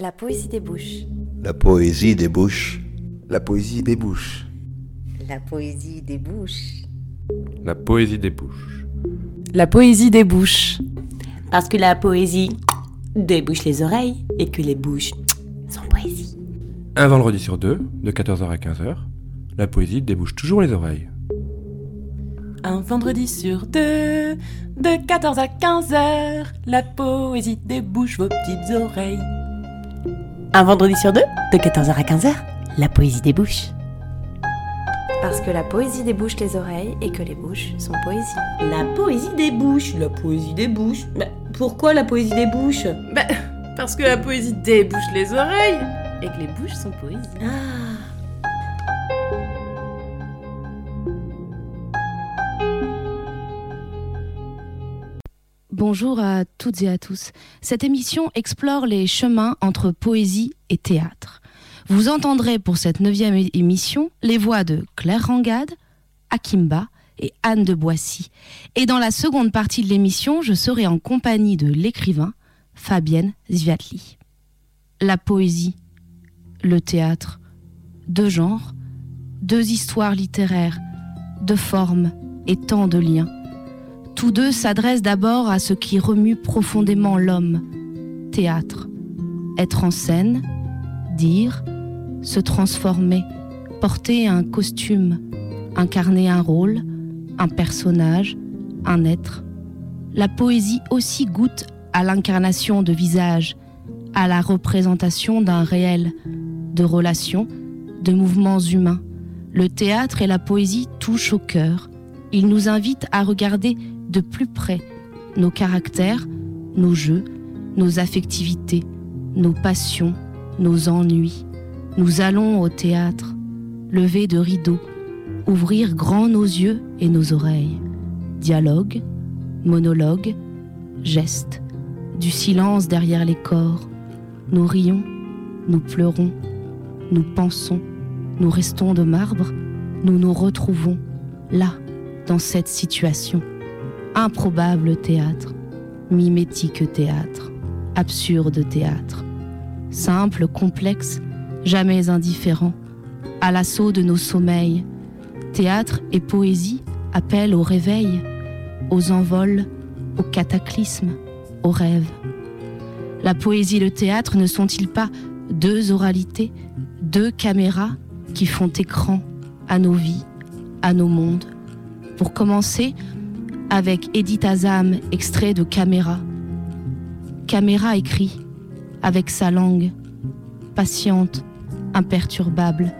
La poésie des bouches. La poésie des bouches. La poésie des bouches. La poésie des bouches. La poésie des bouches. La poésie des bouches. Parce que la poésie débouche les oreilles et que les bouches sont poésie. Un vendredi sur deux, de 14h à 15h, la poésie débouche toujours les oreilles. Un vendredi sur deux, de 14 à 15h, la poésie débouche vos petites oreilles. Un vendredi sur deux, de 14h à 15h, la poésie débouche. Parce que la poésie débouche les oreilles et que les bouches sont poésie. La poésie des bouches, la poésie des bouches. Mais pourquoi la poésie des bouches? Bah, parce que la poésie débouche les oreilles et que les bouches sont poésie. Ah. Bonjour à toutes et à tous. Cette émission explore les chemins entre poésie et théâtre. Vous entendrez pour cette neuvième émission les voix de Claire Rangade, Akimba et Anne de Boissy. Et dans la seconde partie de l'émission, je serai en compagnie de l'écrivain Fabienne Zviatli. La poésie, le théâtre, deux genres, deux histoires littéraires, deux formes et tant de liens. Tous deux s'adressent d'abord à ce qui remue profondément l'homme, théâtre, être en scène, dire, se transformer, porter un costume, incarner un rôle, un personnage, un être. La poésie aussi goûte à l'incarnation de visages, à la représentation d'un réel, de relations, de mouvements humains. Le théâtre et la poésie touchent au cœur. Ils nous invitent à regarder de plus près nos caractères, nos jeux, nos affectivités, nos passions, nos ennuis. Nous allons au théâtre, lever de rideaux, ouvrir grand nos yeux et nos oreilles. Dialogue, monologue, gestes, du silence derrière les corps. Nous rions, nous pleurons, nous pensons, nous restons de marbre, nous nous retrouvons là, dans cette situation. Improbable théâtre, mimétique théâtre, absurde théâtre, simple, complexe, jamais indifférent, à l'assaut de nos sommeils. Théâtre et poésie appellent au réveil, aux envols, au cataclysme, aux rêves. La poésie et le théâtre ne sont-ils pas deux oralités, deux caméras qui font écran à nos vies, à nos mondes? Pour commencer, avec Edith Azam, extrait de Caméra. Caméra écrit, avec sa langue, patiente, imperturbable.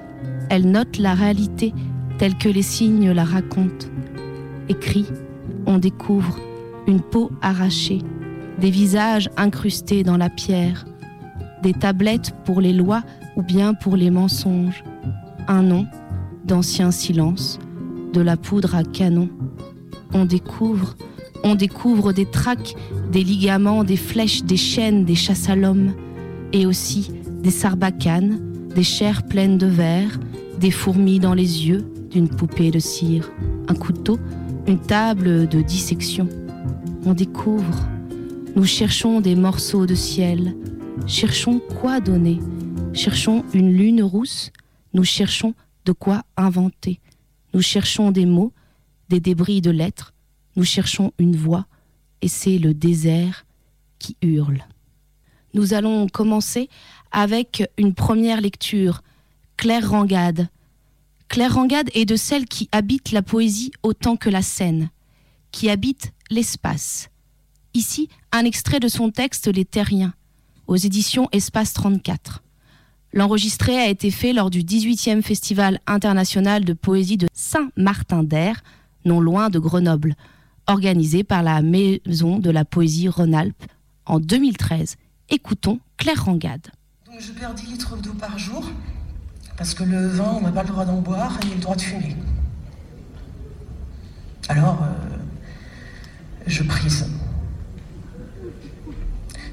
Elle note la réalité telle que les signes la racontent. Écrit, on découvre une peau arrachée, des visages incrustés dans la pierre, des tablettes pour les lois ou bien pour les mensonges, un nom, d'ancien silence, de la poudre à canon. On découvre, on découvre des traques, des ligaments, des flèches, des chaînes, des chasses à l'homme, et aussi des sarbacanes, des chairs pleines de verre, des fourmis dans les yeux d'une poupée de cire, un couteau, une table de dissection. On découvre, nous cherchons des morceaux de ciel, cherchons quoi donner, cherchons une lune rousse, nous cherchons de quoi inventer, nous cherchons des mots, des débris de lettres, nous cherchons une voix, et c'est le désert qui hurle. Nous allons commencer avec une première lecture, Claire Rangade. Claire Rangade est de celles qui habitent la poésie autant que la scène, qui habitent l'espace. Ici, un extrait de son texte Les Terriens, aux éditions Espace 34. L'enregistré a été fait lors du 18e Festival international de poésie de Saint-Martin-d'Air, non loin de Grenoble, organisé par la Maison de la Poésie Rhône-Alpes en 2013. Écoutons Claire Rangade. Donc je perds 10 litres d'eau par jour, parce que le vin, on n'a pas le droit d'en boire et le droit de fumer. Alors, euh, je prise.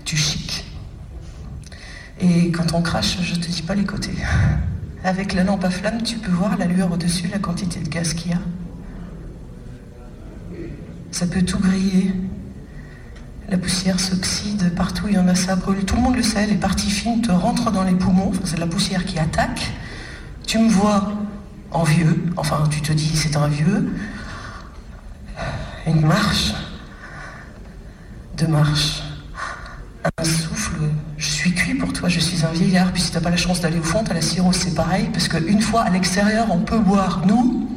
Du chic. Et quand on crache, je te dis pas les côtés. Avec la lampe à flamme, tu peux voir la lueur au-dessus, la quantité de gaz qu'il y a. Ça peut tout griller. La poussière s'oxyde partout, il y en a, ça brûle. Tout le monde le sait, les parties fines te rentrent dans les poumons, c'est la poussière qui attaque. Tu me vois en vieux, enfin tu te dis c'est un vieux. Une marche, deux marches, un souffle, je suis cuit pour toi, je suis un vieillard. Puis si t'as pas la chance d'aller au fond, t'as la cirrhose, c'est pareil, parce qu'une fois à l'extérieur, on peut boire. Nous,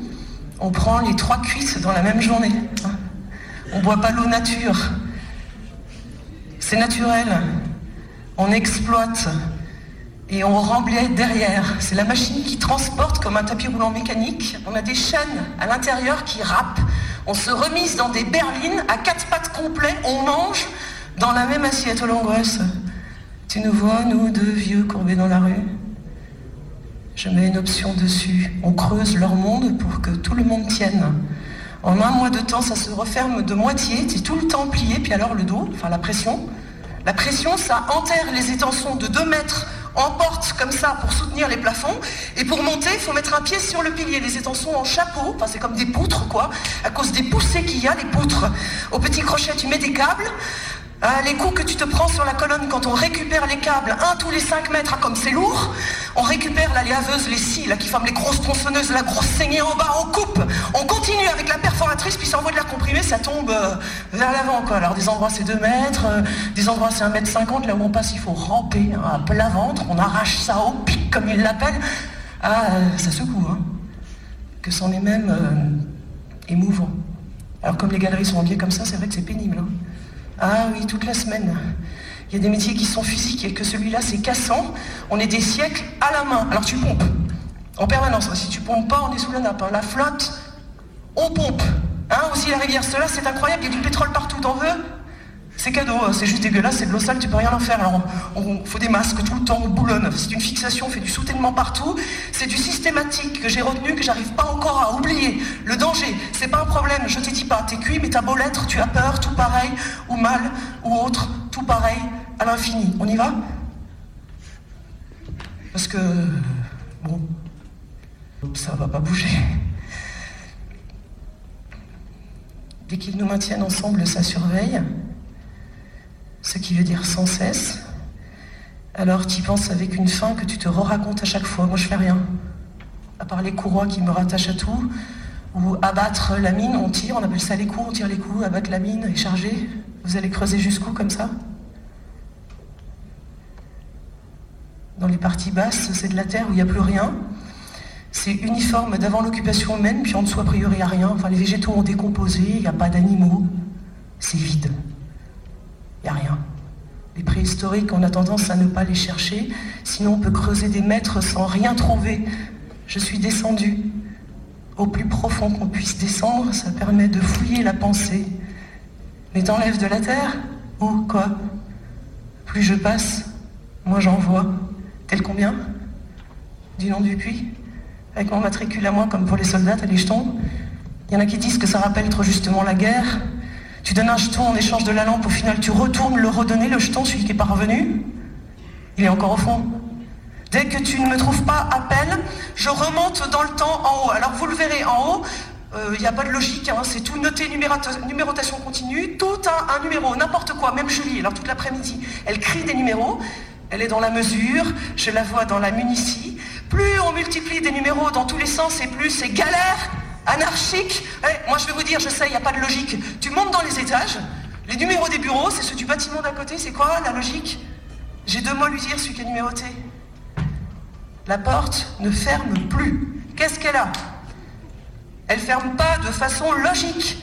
on prend les trois cuisses dans la même journée. On boit pas l'eau nature. C'est naturel. On exploite et on remplit derrière. C'est la machine qui transporte comme un tapis roulant mécanique. On a des chaînes à l'intérieur qui râpent. On se remise dans des berlines à quatre pattes complets. On mange dans la même assiette. L'angoisse. Tu nous vois, nous deux vieux courbés dans la rue Je mets une option dessus. On creuse leur monde pour que tout le monde tienne. En un mois de temps, ça se referme de moitié, es tout le temps plié, puis alors le dos, enfin la pression. La pression, ça enterre les étançons de 2 mètres en porte comme ça pour soutenir les plafonds. Et pour monter, il faut mettre un pied sur le pilier. Les étançons en chapeau, enfin c'est comme des poutres quoi, à cause des poussées qu'il y a, les poutres. Au petit crochet, tu mets des câbles. Ah, les coups que tu te prends sur la colonne quand on récupère les câbles, un tous les 5 mètres, ah, comme c'est lourd, on récupère la laveuse, les scies, là, qui forment les grosses tronçonneuses, la grosse saignée en bas, on coupe, on continue avec la perforatrice, puis ça envoie de l'air comprimé, ça tombe euh, vers l'avant, quoi. Alors des endroits c'est 2 mètres, euh, des endroits c'est 1 mètre 50, là où on passe il faut ramper, hein, à plat ventre, on arrache ça au pic, comme ils l'appellent. Ah, euh, ça secoue, hein. Que c'en est même émouvant. Alors comme les galeries sont habillées comme ça, c'est vrai que c'est pénible. hein. Ah oui, toute la semaine. Il y a des métiers qui sont physiques et que celui-là c'est cassant. On est des siècles à la main. Alors tu pompes. En permanence. Si tu pompes pas, on est sous la nappe. hein. La flotte, on pompe. Hein, aussi la rivière, cela c'est incroyable, il y a du pétrole partout, t'en veux? C'est cadeau, hein. c'est juste dégueulasse, c'est de l'eau sale, tu peux rien en faire. Alors on, faut des masques tout le temps, on boulonne. C'est une fixation, on fait du soutènement partout. C'est du systématique que j'ai retenu, que j'arrive pas encore à oublier. Le danger, c'est pas un problème, je te dis pas, t'es cuit, mais t'as beau l'être, tu as peur, tout pareil, ou mal, ou autre, tout pareil, à l'infini. On y va? Parce que, bon, ça va pas bouger. Dès qu'ils nous maintiennent ensemble, ça surveille, ce qui veut dire sans cesse. Alors tu y penses avec une fin que tu te re-racontes à chaque fois. Moi je fais rien. À part les courroies qui me rattachent à tout, ou abattre la mine, on tire, on appelle ça les coups, on tire les coups, abattre la mine et charger. Vous allez creuser jusqu'où comme ça? Dans les parties basses, c'est de la terre où il n'y a plus rien. C'est uniforme d'avant l'occupation humaine, puis en dessous, a priori, il n'y rien. Enfin, les végétaux ont décomposé, il n'y a pas d'animaux. C'est vide. Il a rien. Les préhistoriques, on a tendance à ne pas les chercher, sinon on peut creuser des mètres sans rien trouver. Je suis descendu. Au plus profond qu'on puisse descendre, ça permet de fouiller la pensée. Mais t'enlèves de la terre Ou quoi? Plus je passe, moi j'en vois. Tel combien? Du nom du puits Avec mon matricule à moi, comme pour les soldats, t'as les jetons Il y en a qui disent que ça rappelle trop justement la guerre. Tu donnes un jeton en échange de la lampe, au final tu retournes le redonner, le jeton, celui qui est pas revenu. Il est encore au fond. Dès que tu ne me trouves pas peine, je remonte dans le temps en haut. Alors vous le verrez en haut, il n'y a pas de logique, hein, c'est tout noté, numérotation continue, tout un numéro, n'importe quoi, même Julie, alors toute l'après-midi, elle crie des numéros, elle est dans la mesure, je la vois dans la municie. Plus on multiplie des numéros dans tous les sens et plus c'est galère, anarchique. Eh, moi je vais vous dire, je sais, il n'y a pas de logique. Tu montes dans les étages, les numéros des bureaux, c'est ceux du bâtiment d'à côté, c'est quoi la logique? J'ai deux mots à lui dire, celui qui est numéroté. La porte ne ferme plus. Qu'est-ce qu'elle a? Elle ferme pas de façon logique.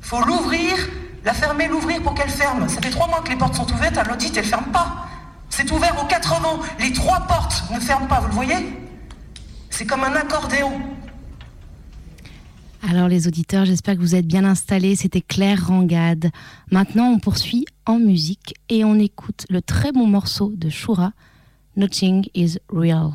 Faut l'ouvrir, la fermer, l'ouvrir pour qu'elle ferme. Ça fait trois mois que les portes sont ouvertes, à l'audit, elle ferme pas. C'est ouvert aux quatre vents. Les trois portes ne ferment pas, vous le voyez? C'est comme un accordéon. Alors les auditeurs, j'espère que vous êtes bien installés. C'était Claire Rangade. Maintenant, on poursuit en musique et on écoute le très bon morceau de Shura, Nothing is Real.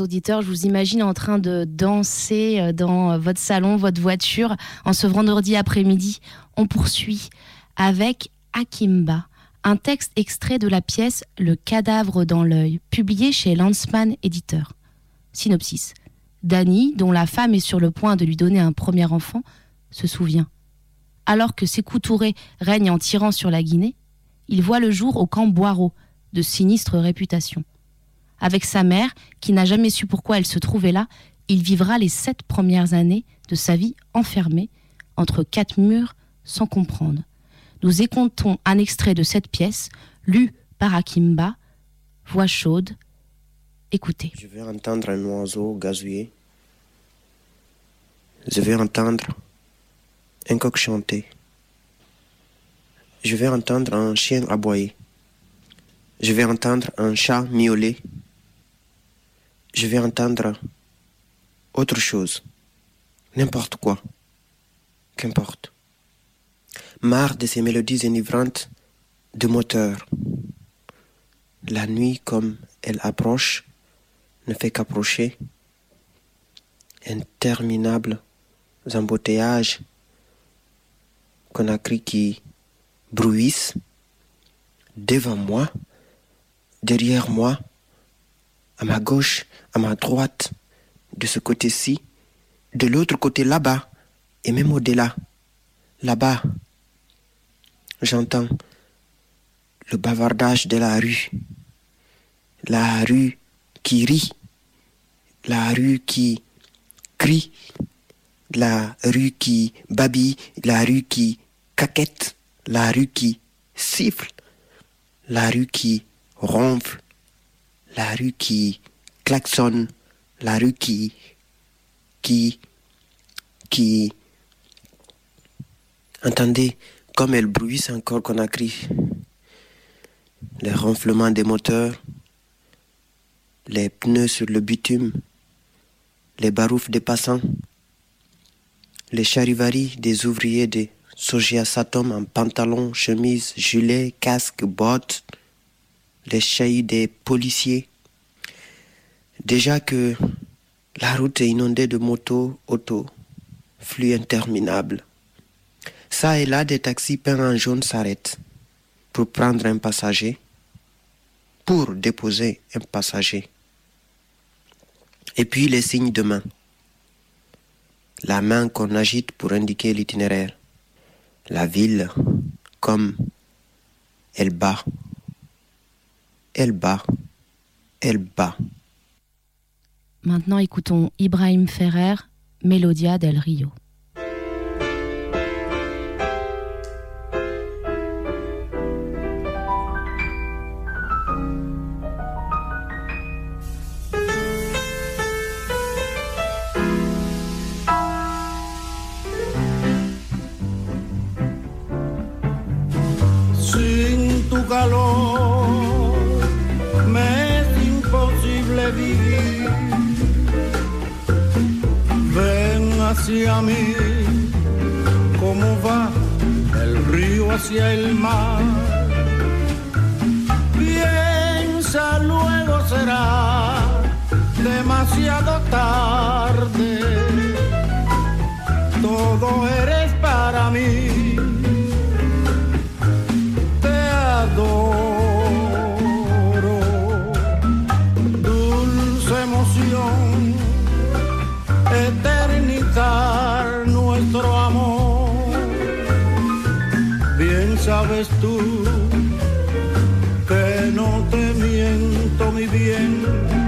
Auditeurs, je vous imagine en train de danser euh, dans votre salon, votre voiture, en ce vendredi après-midi. On poursuit avec Akimba, un texte extrait de la pièce Le cadavre dans l'œil, publié chez Landsman Éditeur. Synopsis. Danny, dont la femme est sur le point de lui donner un premier enfant, se souvient. Alors que Sékou Touré règne en tirant sur la Guinée, il voit le jour au camp Boireau, de sinistre réputation. Avec sa mère, qui n'a jamais su pourquoi elle se trouvait là, il vivra les sept premières années de sa vie enfermée entre quatre murs sans comprendre. Nous écoutons un extrait de cette pièce, lue par Akimba, voix chaude. Écoutez. Je vais entendre un oiseau gazouiller. Je vais entendre un coq chanter. Je vais entendre un chien aboyer. Je vais entendre un chat miauler. Je vais entendre autre chose. N'importe quoi. Qu'importe. Marre de ces mélodies enivrantes de moteur. La nuit, comme elle approche, ne fait qu'approcher. Interminables embouteillages Conakry qui bruissent devant moi, derrière moi, à ma gauche, à ma droite, de ce côté-ci, de l'autre côté là-bas, et même au-delà, là-bas. J'entends le bavardage de la rue, la rue qui rit, la rue qui crie, la rue qui babille, la rue qui caquette, la rue qui siffle, la rue qui ronfle, la rue qui klaxonne, la rue qui, qui, qui, entendez comme elle bruisse encore qu'on a crié. Les ronflements des moteurs, les pneus sur le bitume, les baroufs des passants, les charivaris des ouvriers de Sogia Satom en pantalon, chemise, gilet, casque, bottes, les chahis des policiers. Déjà que la route est inondée de motos, autos, flux interminable. Ça et là, des taxis peints en jaune s'arrêtent pour prendre un passager, pour déposer un passager. Et puis les signes de main. La main qu'on agite pour indiquer l'itinéraire. La ville comme elle bat. Elle bat. Elle bat. Maintenant écoutons Ibrahim Ferrer, Melodia del Rio. Sin tu calor hacia mí, como va el río hacia el mar. Piensa luego será demasiado tarde. Todo eres para mí tú que no te miento, mi bien.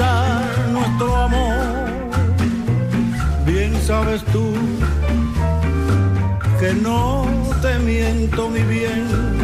nuestro amor. Bien sabes tú que no te miento mi bien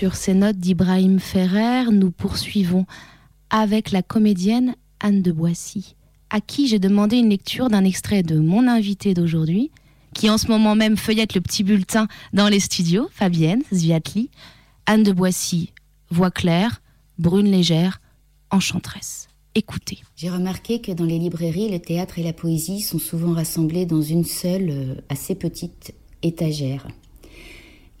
Sur ces notes d'Ibrahim Ferrer, nous poursuivons avec la comédienne Anne de Boissy, à qui j'ai demandé une lecture d'un extrait de mon invité d'aujourd'hui, qui en ce moment même feuillette le petit bulletin dans les studios, Fabienne Zviatli. Anne de Boissy, voix claire, brune légère, enchanteresse. Écoutez. J'ai remarqué que dans les librairies, le théâtre et la poésie sont souvent rassemblés dans une seule, euh, assez petite étagère.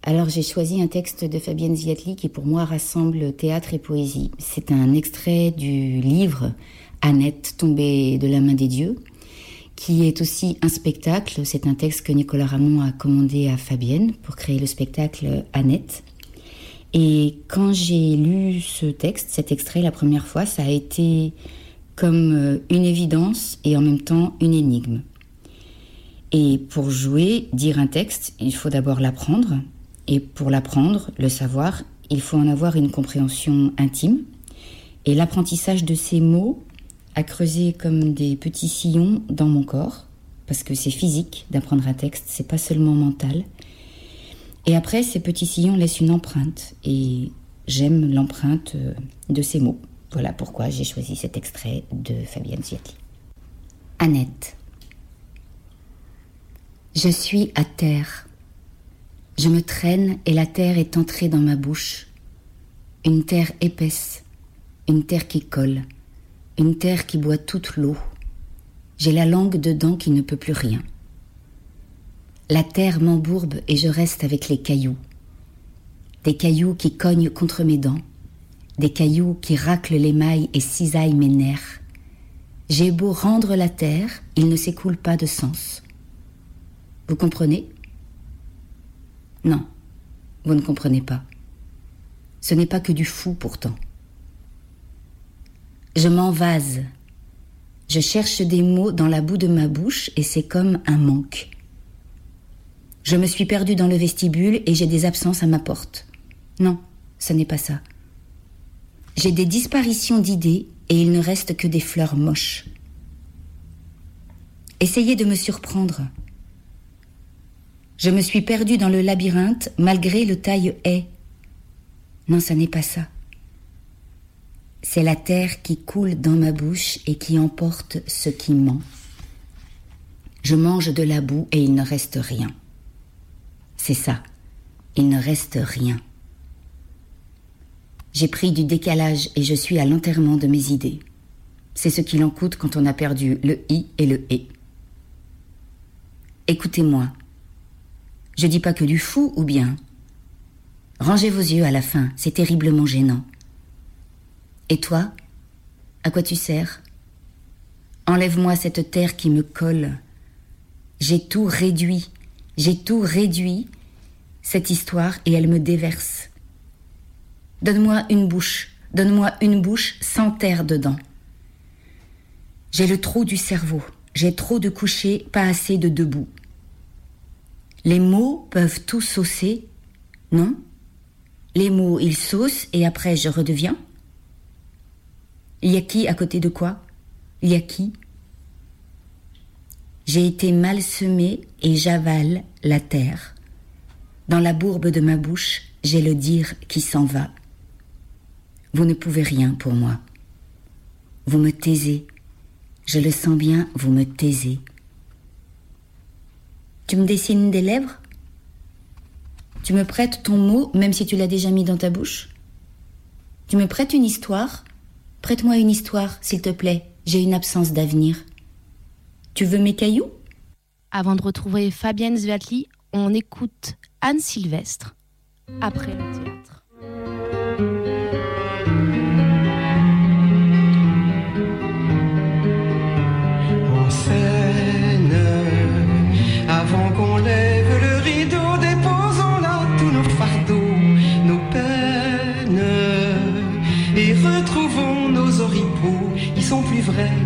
Alors j'ai choisi un texte de Fabienne Ziatli qui pour moi rassemble théâtre et poésie. C'est un extrait du livre Annette tombée de la main des dieux, qui est aussi un spectacle. C'est un texte que Nicolas Ramon a commandé à Fabienne pour créer le spectacle Annette. Et quand j'ai lu ce texte, cet extrait la première fois, ça a été comme euh, une évidence et en même temps une énigme. Et pour jouer, dire un texte, il faut d'abord l'apprendre. Et pour l'apprendre, le savoir, il faut en avoir une compréhension intime. Et l'apprentissage de ces mots a creusé comme des petits sillons dans mon corps, parce que c'est physique d'apprendre un texte, c'est pas seulement mental. Et après, ces petits sillons laissent une empreinte, et j'aime l'empreinte euh, de ces mots. Voilà pourquoi j'ai choisi cet extrait de Fabienne Ziati. Annette. Je suis à terre. Je me traîne et la terre est entrée dans ma bouche. Une terre épaisse, une terre qui colle, une terre qui boit toute l'eau. J'ai la langue dedans qui ne peut plus rien. La terre m'embourbe et je reste avec les cailloux. Des cailloux qui cognent contre mes dents, des cailloux qui raclent l'émail et cisaillent mes nerfs. J'ai beau rendre la terre, il ne s'écoule pas de sens. Vous comprenez? Non, vous ne comprenez pas. Ce n'est pas que du fou pourtant. Je m'envase. Je cherche des mots dans la boue de ma bouche et c'est comme un manque. Je me suis perdue dans le vestibule et j'ai des absences à ma porte. Non, ce n'est pas ça. J'ai des disparitions d'idées et il ne reste que des fleurs moches. Essayez de me surprendre. Je me suis perdue dans le labyrinthe malgré le taille haie. Non, ça n'est pas ça. C'est la terre qui coule dans ma bouche et qui emporte ce qui ment. Je mange de la boue et il ne reste rien. C'est ça. Il ne reste rien. J'ai pris du décalage et je suis à l'enterrement de mes idées. C'est ce qu'il en coûte quand on a perdu le i et le et. Écoutez-moi. Je dis pas que du fou ou bien. Rangez vos yeux à la fin, c'est terriblement gênant. Et toi À quoi tu sers? Enlève-moi cette terre qui me colle. J'ai tout réduit, j'ai tout réduit, cette histoire, et elle me déverse. Donne-moi une bouche, donne-moi une bouche sans terre dedans. J'ai le trou du cerveau, j'ai trop de coucher, pas assez de debout. Les mots peuvent tout saucer, non? Les mots, ils saucent et après je redeviens? Il y a qui à côté de quoi? Il y a qui? J'ai été mal semé et j'avale la terre. Dans la bourbe de ma bouche, j'ai le dire qui s'en va. Vous ne pouvez rien pour moi. Vous me taisez. Je le sens bien, vous me taisez. Tu me dessines des lèvres? Tu me prêtes ton mot même si tu l'as déjà mis dans ta bouche? Tu me prêtes une histoire? Prête-moi une histoire, s'il te plaît. J'ai une absence d'avenir. Tu veux mes cailloux? Avant de retrouver Fabienne Zvatli, on écoute Anne Sylvestre après le théâtre.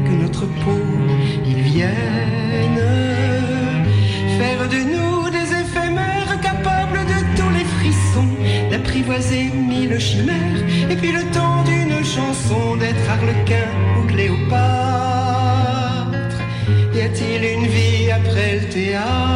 Que notre peau. Ils viennent faire de nous des éphémères capables de tous les frissons, d'apprivoiser mille chimères, et puis le temps d'une chanson d'être Harlequin ou Cléopâtre. Y a-t-il une vie après le théâtre?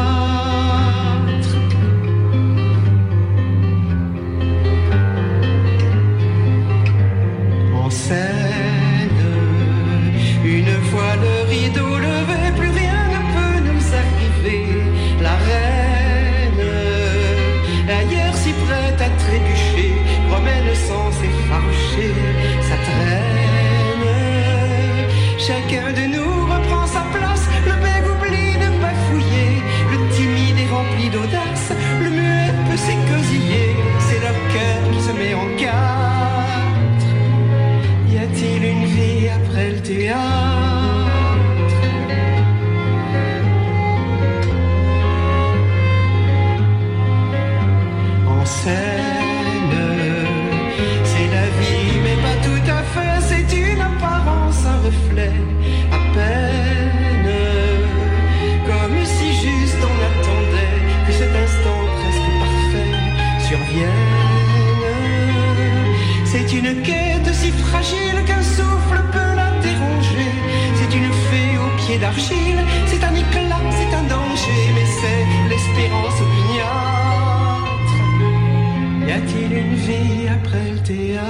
Théâtre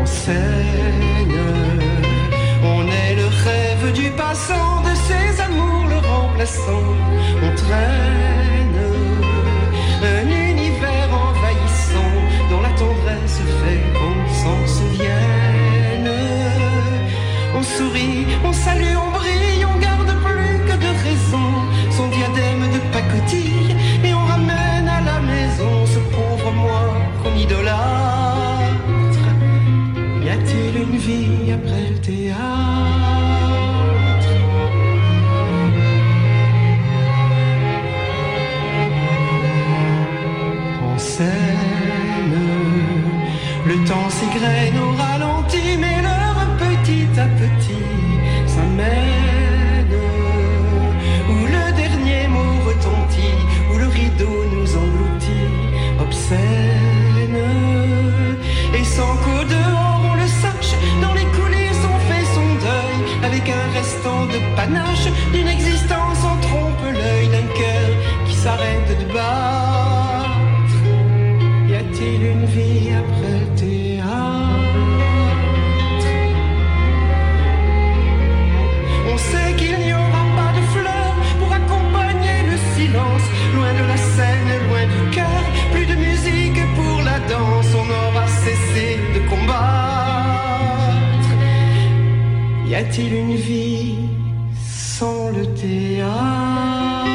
En scène, on est le rêve du passant, de ses amours le remplaçant. On traîne un univers envahissant dont la tendresse fait qu'on s'en souvienne. On sourit, on salue, son diadème de pacotille et on ramène à la maison ce pauvre moi qu'on idolâtre. Y a-t-il une vie après le théâtre? En scène, le temps s'égrène sans qu'au dehors on le sache, dans les coulisses on fait son deuil, avec un restant de panache, d'une existence en trompe l'œil d'un cœur qui s'arrête de battre. A-t-il une vie sans le théâtre?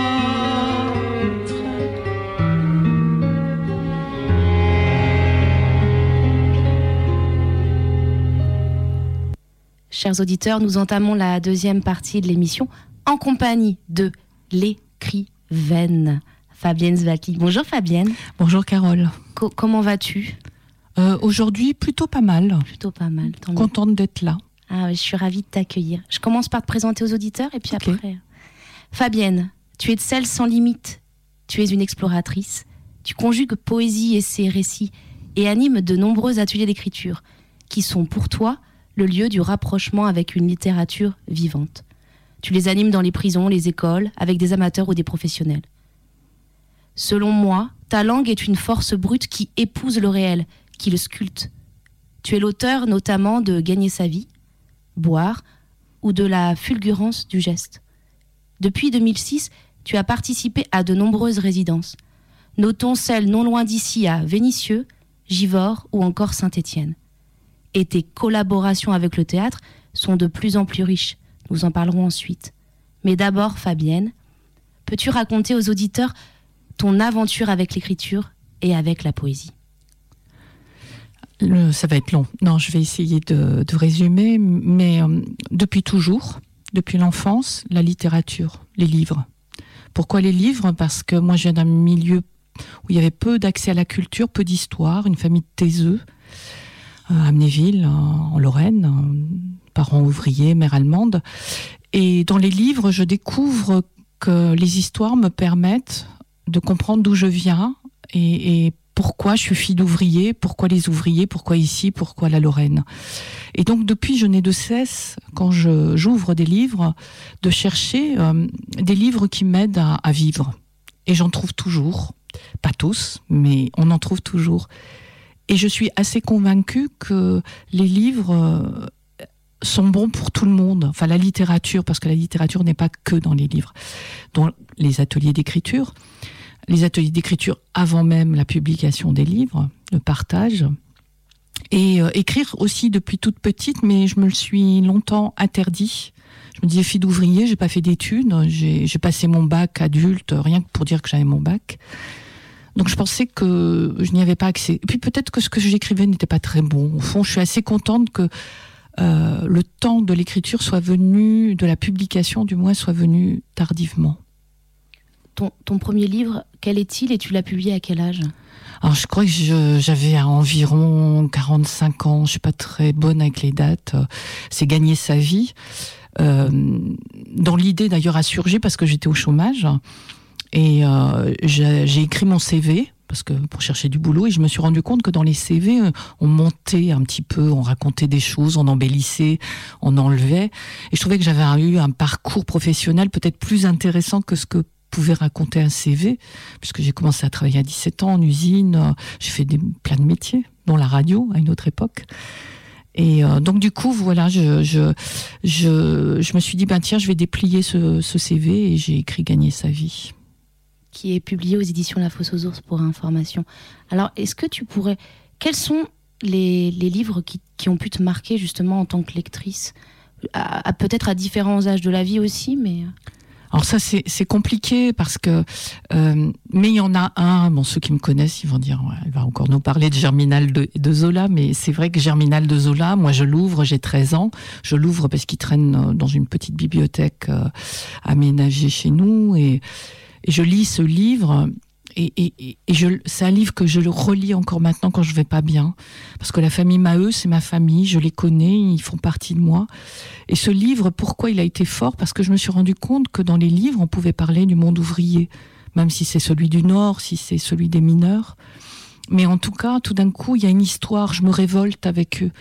Chers auditeurs, nous entamons la deuxième partie de l'émission en compagnie de l'écrivaine Fabienne Zvaki. Bonjour Fabienne. Bonjour Carole. Co- comment vas-tu? Euh, Aujourd'hui, plutôt pas mal. Plutôt pas mal. tant mieux. Contente d'être là. Ah je suis ravie de t'accueillir. Je commence par te présenter aux auditeurs et puis après. Fabienne, tu es de celle sans limite. Tu es une exploratrice. Tu conjugues poésie, essais, récits et animes de nombreux ateliers d'écriture qui sont pour toi le lieu du rapprochement avec une littérature vivante. Tu les animes dans les prisons, les écoles, avec des amateurs ou des professionnels. Selon moi, ta langue est une force brute qui épouse le réel, qui le sculpte. Tu es l'auteur notamment de Gagner sa vie, Boire ou de la fulgurance du geste. Depuis 2006, tu as participé à de nombreuses résidences. Notons celles non loin d'ici à Vénissieux, Givors ou encore Saint-Étienne. Et tes collaborations avec le théâtre sont de plus en plus riches. Nous en parlerons ensuite. Mais d'abord, Fabienne, peux-tu raconter aux auditeurs ton aventure avec l'écriture et avec la poésie? Ça va être long. Non, je vais essayer de, résumer. Mais euh, depuis toujours, depuis l'enfance, la littérature, les livres. Pourquoi les livres? Parce que moi, je viens d'un milieu où il y avait peu d'accès à la culture, peu d'histoire, une famille de taiseux, à Amnéville, en Lorraine, parents ouvriers, mère allemande. Et dans les livres, je découvre que les histoires me permettent de comprendre d'où je viens et, et pourquoi je suis fille d'ouvrier, pourquoi les ouvriers, pourquoi ici, pourquoi la Lorraine. Et donc depuis, je n'ai de cesse, quand j'ouvre des livres, de chercher euh, des livres qui m'aident à, vivre. Et j'en trouve toujours, pas tous, mais on en trouve toujours. Et je suis assez convaincue que les livres euh, sont bons pour tout le monde. Enfin, la littérature, parce que la littérature n'est pas que dans les livres, dans les ateliers d'écriture les ateliers d'écriture avant même la publication des livres, le partage. Et euh, écrire aussi depuis toute petite, mais je me le suis longtemps interdit. Je me disais fille d'ouvrier, j'ai pas fait d'études, j'ai passé mon bac adulte, rien que pour dire que j'avais mon bac. Donc je pensais que je n'y avais pas accès. Et puis peut-être que ce que j'écrivais n'était pas très bon. Au fond, je suis assez contente que euh, le temps de l'écriture soit venu, de la publication du moins, soit venu tardivement. Ton, ton premier livre, quel est-il et tu l'as publié à quel âge? Alors, je crois que j'avais environ 45 ans, je suis pas très bonne avec les dates. C'est gagner sa vie. Euh, dont l'idée d'ailleurs a surgi parce que j'étais au chômage. Et euh, j'ai écrit mon CV parce que pour chercher du boulot et je me suis rendu compte que dans les CV on montait un petit peu, on racontait des choses, on embellissait, on enlevait et je trouvais que j'avais eu un parcours professionnel peut-être plus intéressant que ce que pouvais raconter un CV, puisque j'ai commencé à travailler à 17 ans en usine, j'ai fait des, plein de métiers, dont la radio à une autre époque. Et euh, donc du coup, voilà, je, je, je, je, me suis dit, ben tiens, je vais déplier ce, ce CV et j'ai écrit Gagner sa vie. Qui est publié aux éditions La Fosse aux Ours pour information. Alors, est-ce que tu pourrais... Quels sont les, les livres qui, qui, ont pu te marquer justement en tant que lectrice? Peut-être à différents âges de la vie aussi, mais... Alors ça c'est compliqué parce que euh, mais il y en a un. Bon ceux qui me connaissent ils vont dire ouais, elle va encore nous parler de Germinal de, Zola, mais c'est vrai que Germinal de Zola, moi je l'ouvre, j'ai 13 ans, je l'ouvre parce qu'il traîne dans une petite bibliothèque euh, aménagée chez nous et je lis ce livre et, et, et je, c'est un livre que je le relis encore maintenant quand je vais pas bien, parce que la famille Maheu, c'est ma famille, je les connais, ils font partie de moi. Et ce livre, pourquoi il a été fort? Parce que je me suis rendu compte que dans les livres, on pouvait parler du monde ouvrier, même si c'est celui du Nord, si c'est celui des mineurs. Mais en tout cas, tout d'un coup, il y a une histoire, je me révolte avec eux.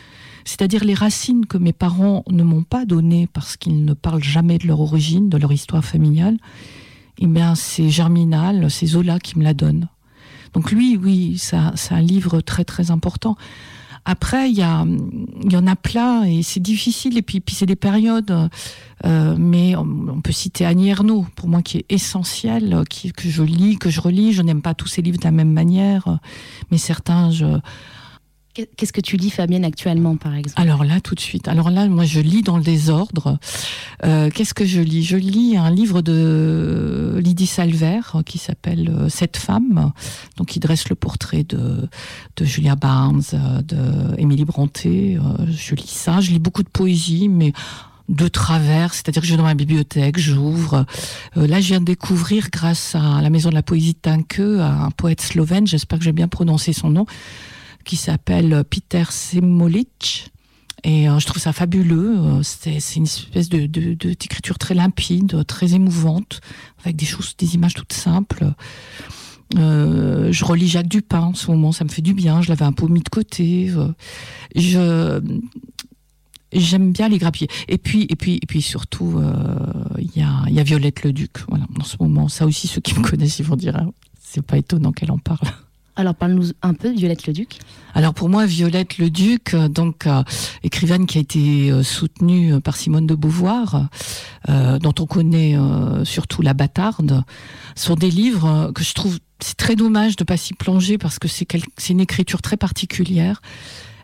C'est-à-dire les racines que mes parents ne m'ont pas données parce qu'ils ne parlent jamais de leur origine, de leur histoire familiale eh bien, c'est Germinal, c'est Zola qui me la donne. Donc lui, oui, c'est un livre très très important. Après, il y, y en a plein et c'est difficile. Et puis, c'est des périodes. Euh, mais on, peut citer Annie Ernaux, pour moi, qui est essentielle, qui, que je lis, que je relis. Je n'aime pas tous ses livres de la même manière, mais certains, je Qu'est-ce que tu lis, Fabienne, actuellement, par exemple? Alors là, tout de suite. Alors là, moi, je lis dans le désordre. Euh, Qu'est-ce que je lis? Je lis un livre de Lydie Salver qui s'appelle Cette femme, donc qui dresse le portrait de, de Julia Barnes, de Émilie Bronté. Je lis ça. Je lis beaucoup de poésie, mais de travers, c'est-à-dire que je vais dans ma bibliothèque, j'ouvre. Euh, là, je viens de découvrir, grâce à la Maison de la Poésie de Tinque, un poète slovène, j'espère que j'ai bien prononcé son nom, qui s'appelle Peter Semolic. Et euh, je trouve ça fabuleux. C'est une espèce de d'écriture très limpide, très émouvante, avec des choses, des images toutes simples. Euh, je relis Jacques Dupin en ce moment, ça me fait du bien. Je l'avais un peu mis de côté. Je j'aime bien les grappiers. Et puis et puis et puis surtout, il euh, y a y a Violette le Duc. Voilà, en ce moment, ça aussi ceux qui me connaissent ils vont dire, hein, c'est pas étonnant qu'elle en parle. Alors parle-nous un peu de Violette le Duc. Alors pour moi, Violette le Duc, donc euh, écrivaine qui a été euh, soutenue par Simone de Beauvoir, euh, dont on connaît euh, surtout La Bâtarde, sont des livres que je trouve très dommage de pas s'y plonger parce que c'est une écriture très particulière.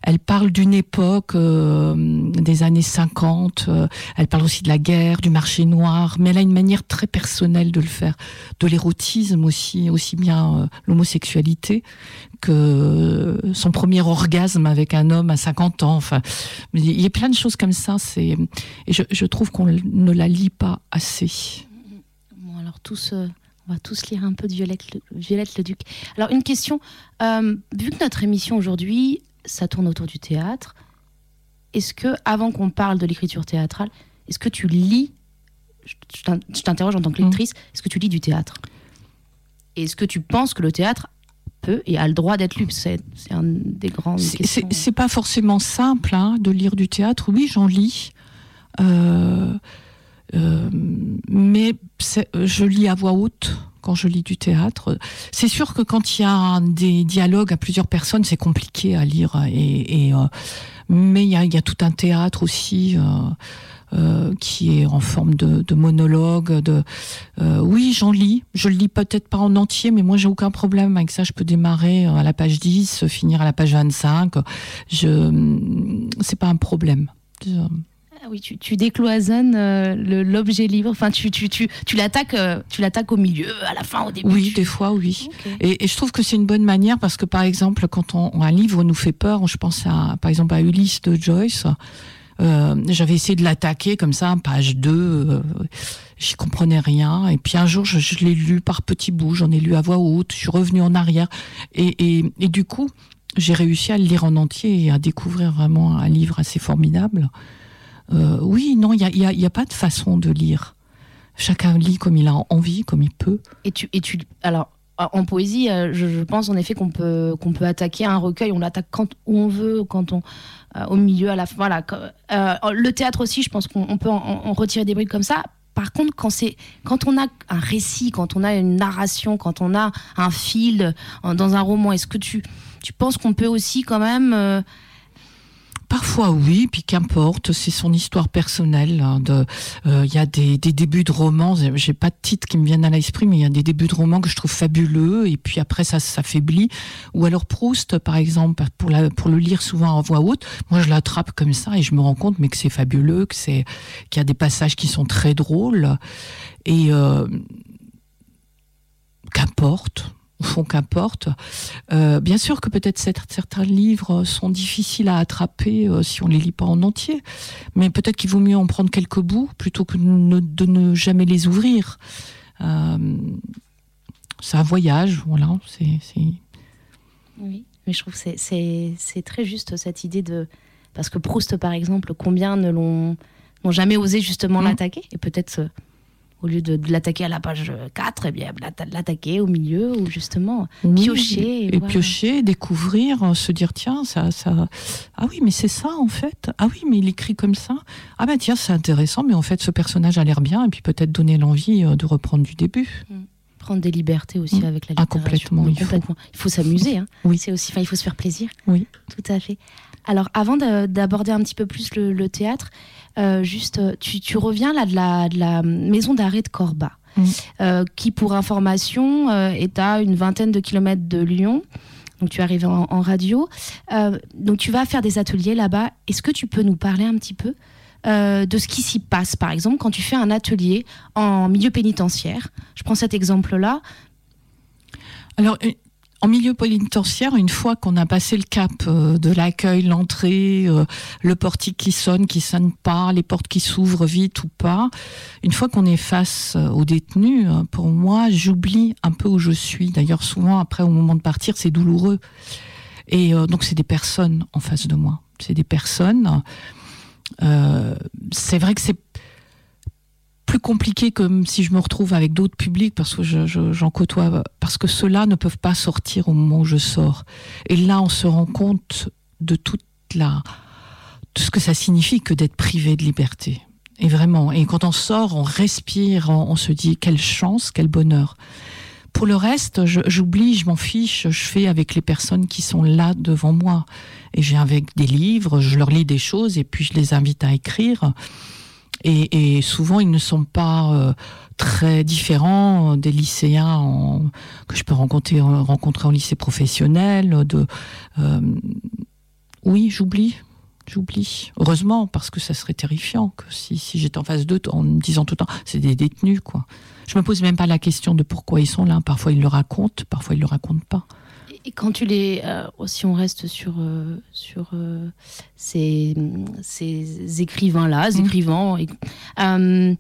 Elle parle d'une époque euh, des années 50, euh, elle parle aussi de la guerre, du marché noir, mais elle a une manière très personnelle de le faire, de l'érotisme aussi, aussi bien euh, l'homosexualité que son premier orgasme avec un homme à 50 ans. Enfin, il y a plein de choses comme ça. C'est et je, trouve qu'on ne la lit pas assez. Bon, alors tous On va tous lire un peu de Violette, Le- Violette Leduc. Alors, une question. vu que notre émission aujourd'hui, ça tourne autour du théâtre, est-ce que, avant qu'on parle de l'écriture théâtrale, est-ce que tu lis, je je t'in- je t'interroge en tant que lectrice, est-ce que tu lis du théâtre? Est-ce que tu penses que le théâtre peut et a le droit d'être lu? C'est un des grands. C'est- pas forcément simple hein, de lire du théâtre. Oui, j'en lis. Euh, euh, mais je lis à voix haute je lis du théâtre. C'est sûr que quand il y a des dialogues à plusieurs personnes, c'est compliqué à lire. Et, euh, mais il y a, tout un théâtre aussi. euh, euh, qui est en forme de, monologue. De, oui, j'en lis. Je le lis peut-être pas en entier, mais moi j'ai aucun problème avec ça. Je peux démarrer à la page 10, finir à la page 25. Je, c'est pas un problème. Oui, tu, tu décloisonnes euh, l'objet livre. Enfin, tu, tu, tu, tu l'attaques euh, tu l'attaques au milieu, à la fin, au début. Oui, des fois, oui. Et, et je trouve que c'est une bonne manière parce que, par exemple, quand on, un livre nous fait peur, je pense à, par exemple, à Ulysse de Joyce. Euh, J'avais essayé de l'attaquer comme ça, page 2, euh, j'y comprenais rien. Et puis un jour, je, je l'ai lu par petits bouts, j'en ai lu à voix haute, je suis revenue en arrière. Et, et, et du coup, j'ai réussi à le lire en entier et à découvrir vraiment un livre assez formidable. Euh, oui, non, il n'y a, pas de façon de lire. Chacun lit comme il a envie, comme il peut. Et tu, alors, en poésie, euh, je, pense en effet qu'on peut, attaquer un recueil. On l'attaque quand où on veut, quand on, euh, au milieu, à la fin. Voilà. Le théâtre aussi, je pense qu'on on peut en, retirer des briques comme ça. Par contre, quand quand on a un récit, quand on a une narration, quand on a un fil dans un roman, est-ce que tu, penses qu'on peut aussi quand même Parfois oui, puis qu'importe, c'est son histoire personnelle. hein, euh, Il y a des, des débuts de romans, j'ai pas de titre qui me viennent à l'esprit, mais il y a des débuts de romans que je trouve fabuleux, et puis après ça s'affaiblit. Ou alors Proust, par exemple, pour, la, pour le lire souvent en voix haute, moi je l'attrape comme ça et je me rends compte mais que c'est fabuleux, que c'est qu'il y a des passages qui sont très drôles, et euh, qu'importe. Au fond, qu'importe. Euh, bien sûr que peut-être certains livres sont difficiles à attraper euh, si on les lit pas en entier, mais peut-être qu'il vaut mieux en prendre quelques bouts plutôt que ne- de ne jamais les ouvrir. Euh, c'est un voyage, voilà. C'est, Oui, mais je trouve que c'est- très juste cette idée de. Parce que Proust, par exemple, combien ne l'ont n'ont jamais osé justement l'attaquer? Et peut-être, euh, au lieu de, de l'attaquer à la page 4, eh bien, l'atta- l'attaquer au milieu ou justement Oui, piocher. et, piocher, découvrir, euh, se dire tiens ça, ça, ah oui mais c'est ça en fait, ah oui mais il écrit comme ça, ah ben tiens c'est intéressant mais en fait ce personnage a l'air bien et puis peut-être donner l'envie euh, de reprendre du début. Prendre des libertés aussi avec la Ah, littérature. complètement, Non, il faut. Il faut s'amuser. Hein. Oui. C'est aussi, enfin, il faut se faire plaisir. Oui. Tout à fait. Alors, avant de- d'aborder un petit peu plus le, le théâtre, euh, juste, euh, tu, tu reviens là de la, de la maison d'arrêt de Corba, euh, qui, pour information, euh, est à une vingtaine de kilomètres de Lyon. Donc, tu arrives en, en radio. Donc, tu vas faire des ateliers là-bas. Est-ce que tu peux nous parler un petit peu de ce qui s'y passe, par exemple, quand tu fais un atelier en milieu pénitentiaire Je prends cet exemple-là. Alors, en milieu pénitentiaire, une fois qu'on a passé le cap euh, de l'accueil, l'entrée, euh, le portique qui sonne, qui sonne pas, les portes qui s'ouvrent vite ou pas, une fois qu'on est face euh, aux détenus, euh, pour moi, j'oublie un peu où je suis. D'ailleurs, souvent, après, au moment de partir, c'est douloureux. Et donc, c'est des personnes en face de moi. C'est des personnes. C'est vrai que c'est plus compliqué que si je me retrouve avec d'autres publics parce que je- je- j'en côtoie parce que ceux-là ne peuvent pas sortir au moment où je sors. Et là on se rend compte de toute la de ce que ça signifie que d'être privé de liberté. Et vraiment et quand on sort on respire on, se dit quelle chance quel bonheur. Pour le reste j'oublie je m'en fiche je fais avec les personnes qui sont là devant moi. Et j'ai avec des livres je leur lis des choses et puis je les invite à écrire et, souvent, ils ne sont pas euh, très différents des lycéens en- que je peux rencontrer, rencontrer en lycée professionnel. De, euh, oui, j'oublie. J'oublie. Heureusement, parce que ça serait terrifiant que si, si j'étais en face d'eux en me disant tout le temps, c'est des détenus, quoi. Je me pose même pas la question de pourquoi ils sont là. Parfois, ils le racontent, parfois, ils le racontent pas. Et quand tu les, euh, si on reste sur euh, sur euh, ces, ces écrivains là, Mmh. ces écrivains, et- euh,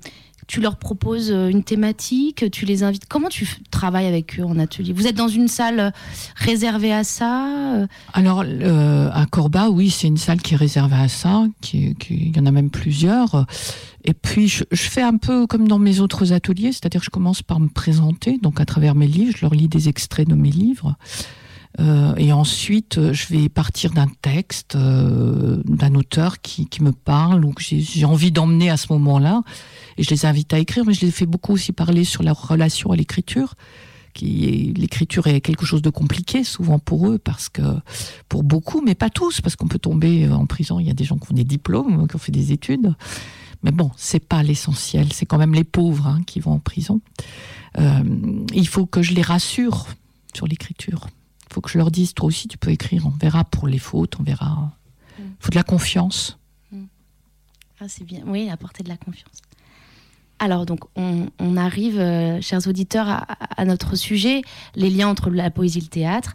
tu leur proposes une thématique, tu les invites. Comment tu travailles avec eux en atelier? Vous êtes dans une salle réservée à ça Alors, à Corba, oui, c'est une salle qui est réservée à ça, qui, qui- il y en a même plusieurs. Et puis, je, je fais un peu comme dans mes autres ateliers, c'est-à-dire que je commence par me présenter, donc à travers mes livres, je leur lis des extraits de mes livres. Euh, et ensuite, euh, je vais partir d'un texte, euh, d'un auteur qui, qui me parle ou que j'ai envie d'emmener à ce moment-là. Et je les invite à écrire, mais je les fais beaucoup aussi parler sur leur relation à l'écriture. Qui L'écriture est quelque chose de compliqué souvent pour eux, parce que pour beaucoup, mais pas tous, parce qu'on peut tomber en prison. Il y a des gens qui ont des diplômes, qui ont fait des études. Mais bon, c'est pas l'essentiel. C'est quand même les pauvres hein, qui vont en prison. Euh, il faut que je les rassure sur l'écriture. Il faut que je leur dise, toi aussi, tu peux écrire. On verra pour les fautes, on verra. Il faut de la confiance. Ah, c'est bien. Oui, apporter de la confiance. Alors, donc, on, on arrive, euh, chers auditeurs, à, à notre sujet, les liens entre la poésie et le théâtre.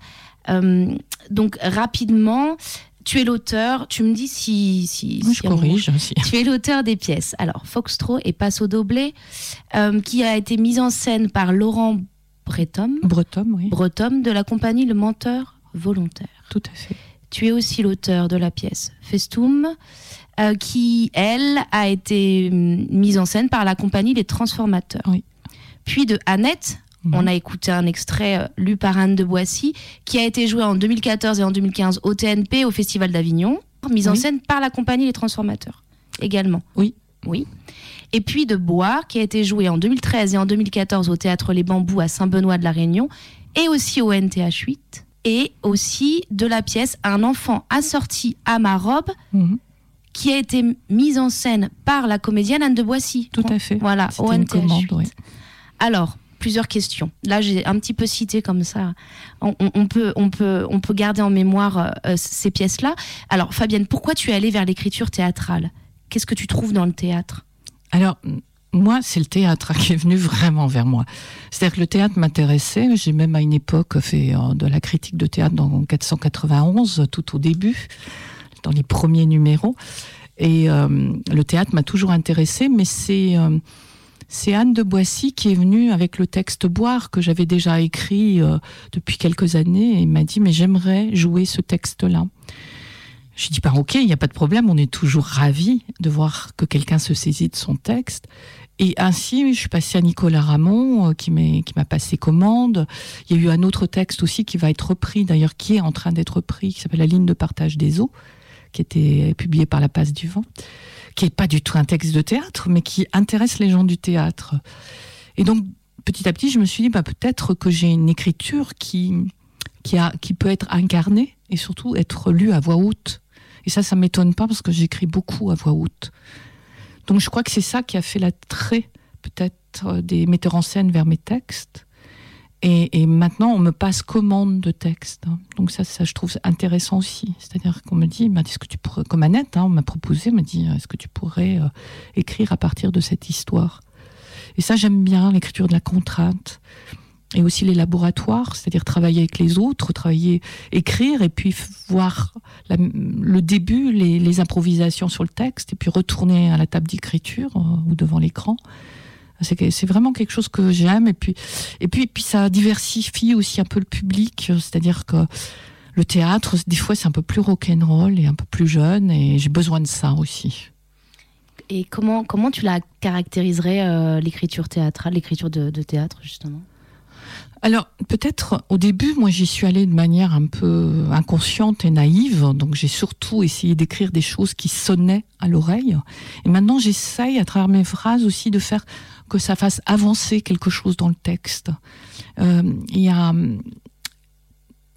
Euh, donc, rapidement, tu es l'auteur, tu me dis si. si, Oui, si je corrige aussi. Tu es l'auteur des pièces. Alors, Foxtrot et Passo Doblé, euh, qui a été mise en scène par Laurent Bretom, Breton, oui. Bretom de la compagnie Le Menteur Volontaire. Tout à fait. Tu es aussi l'auteur de la pièce Festum, euh, qui, elle, a été hum, mise en scène par la compagnie Les Transformateurs. Puis de Annette, on a écouté un extrait euh, lu par Anne de Boissy, qui a été joué en 2014 et en 2015 au TNP, au Festival d'Avignon, mise en Oui. scène par la compagnie Les Transformateurs également. Oui. Oui. Et puis de Boire, qui a été joué en 2013 et en 2014 au Théâtre Les Bambous à Saint-Benoît de la Réunion, et aussi au NTH 8, et aussi de la pièce Un enfant assorti à ma robe, Mhm. qui a été mise en scène par la comédienne Anne de Boissy. Tout à fait. Voilà, au une commande, 8. oui. Alors, plusieurs questions. Là, j'ai un petit peu cité comme ça. On, on- on peut, on, peut, on peut garder en mémoire euh, euh, ces pièces-là. Alors, Fabienne, pourquoi tu es allée vers l'écriture théâtrale? Qu'est-ce que tu trouves dans le théâtre? Alors, moi, c'est le théâtre qui est venu vraiment vers moi. C'est-à-dire que le théâtre m'intéressait. J'ai même à une époque fait euh, de la critique de théâtre dans 491, tout au début, dans les premiers numéros. Et euh, le théâtre m'a toujours intéressé, mais c'est euh, c'est Anne de Boissy qui est venue avec le texte Boire que j'avais déjà écrit depuis quelques années et m'a dit mais j'aimerais jouer ce texte-là. J'ai dit, bah, ok, il n'y a pas de problème, on est toujours ravis de voir que quelqu'un se saisit de son texte. Et ainsi, je suis passée à Nicolas Ramon, euh, qui m'a passé commande. Il y a eu un autre texte aussi qui va être repris, d'ailleurs, qui est en train d'être repris, qui s'appelle La ligne de partage des eaux, qui était publié par La Passe du Vent, qui n'est pas du tout un texte de théâtre, mais qui intéresse les gens du théâtre. Et donc, petit à petit, je me suis dit, bah, peut-être que j'ai une écriture qui peut être incarnée et surtout être lue à voix haute. Et ça, ça m'étonne pas parce que j'écris beaucoup à voix haute. Donc je crois que c'est ça qui a fait l'attrait peut-être euh, des metteurs en scène vers mes textes. Et, maintenant, on me passe commande de textes. hein. Donc ça, ça, je trouve intéressant aussi. C'est-à-dire qu'on me dit, bah, tu pourrais, comme Annette, hein, on m'a proposé, on m'a dit, est-ce que tu pourrais euh, écrire à partir de cette histoire? Et ça, j'aime bien l'écriture de la contrainte et aussi les laboratoires, c'est-à-dire travailler avec les autres, travailler, écrire et puis voir le début, les, improvisations sur le texte et puis retourner à la table d'écriture euh, ou devant l'écran. C'est vraiment quelque chose que j'aime et puis et puis puis ça diversifie aussi un peu le public, c'est-à-dire que le théâtre des fois c'est un peu plus rock'n'roll et un peu plus jeune et j'ai besoin de ça aussi. Et comment, comment tu la caractériserais, euh, l'écriture théâtrale, l'écriture de théâtre, justement? Alors, peut-être au début, moi j'y suis allée de manière un peu inconsciente et naïve, donc j'ai surtout essayé d'écrire des choses qui sonnaient à l'oreille. Et maintenant, j'essaye à travers mes phrases aussi de faire que ça fasse avancer quelque chose dans le texte. Euh, Il.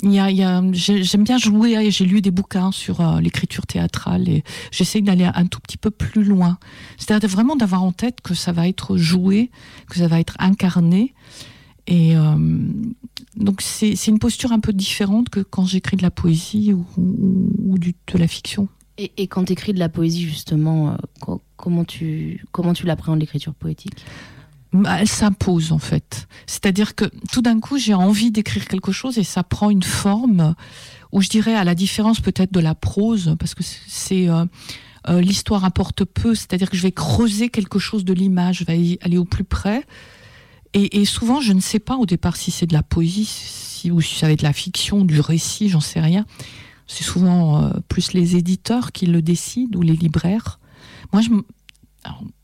Il y a, j'aime bien jouer, j'ai lu des bouquins sur euh, l'écriture théâtrale et j'essaye d'aller un tout petit peu plus loin. C'est-à-dire vraiment d'avoir en tête que ça va être joué, que ça va être incarné. Et euh, donc c'est une posture un peu différente que quand j'écris de la poésie ou, ou- ou du- de la fiction. Et, et quand tu écris de la poésie, justement, euh, co- comment tu, comment tu l'appréhendes, l'écriture poétique? Bah, Elle s'impose en fait. C'est-à-dire que tout d'un coup j'ai envie d'écrire quelque chose et ça prend une forme où je dirais à la différence peut-être de la prose, parce que c'est... euh, euh, l'histoire importe peu, c'est-à-dire que je vais creuser quelque chose de l'image, je vais aller au plus près. Et, souvent, je ne sais pas au départ si c'est de la poésie si, ou si ça va être de la fiction, du récit, j'en sais rien. C'est souvent euh, plus les éditeurs qui le décident ou les libraires. Moi, je,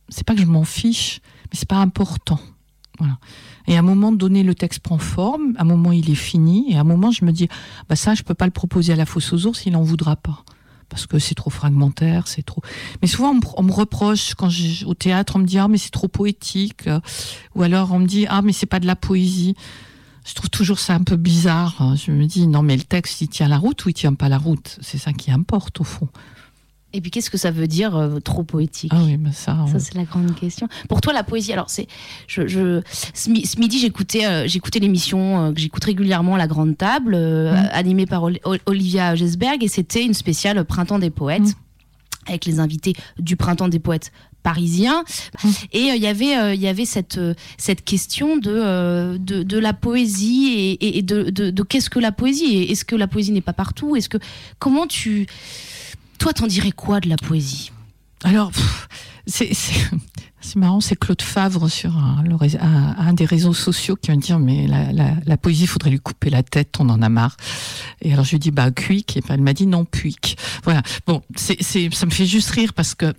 c'est pas que je m'en fiche, mais c'est pas important. Voilà. Et à un moment donné, le texte prend forme, à un moment, il est fini, et à un moment, je me dis, bah ça, je peux pas le proposer à la fosse aux ours, il en voudra pas. Parce que c'est trop fragmentaire, c'est trop. Mais souvent, on me, reproche, quand je, au théâtre, on me dit, ah, mais c'est trop poétique. Ou alors, on me dit, ah, mais c'est pas de la poésie. Je trouve toujours ça un peu bizarre. Je me dis, non, mais le texte, il tient la route ou il tient pas la route? C'est ça qui importe, au fond. Et puis qu'est-ce que ça veut dire euh, trop poétique? Ah oui, mais ça. Ça c'est la grande question. Pour toi la poésie, alors c'est, je, je ce, mi- ce midi j'écoutais, euh, j'écoutais l'émission euh, que j'écoute régulièrement La Grande Table, euh, animée par Ol- Ol- Olivia Gesberg, et c'était une spéciale Printemps des poètes avec les invités du Printemps des poètes parisiens. Et euh, il y avait, euh, il y avait cette, euh, cette question de, de, de la poésie et, et- et de, de, de qu'est-ce que la poésie? Et Est-ce que la poésie n'est pas partout? Est-ce que comment tu, toi, t'en dirais quoi de la poésie? Alors, c'est marrant, c'est Claude Favre sur un, des réseaux sociaux qui va me dire mais la, la, la poésie, il faudrait lui couper la tête, on en a marre. Et alors je lui dis bah cuic, et elle m'a dit non puic. Voilà. Bon, ça me fait juste rire parce que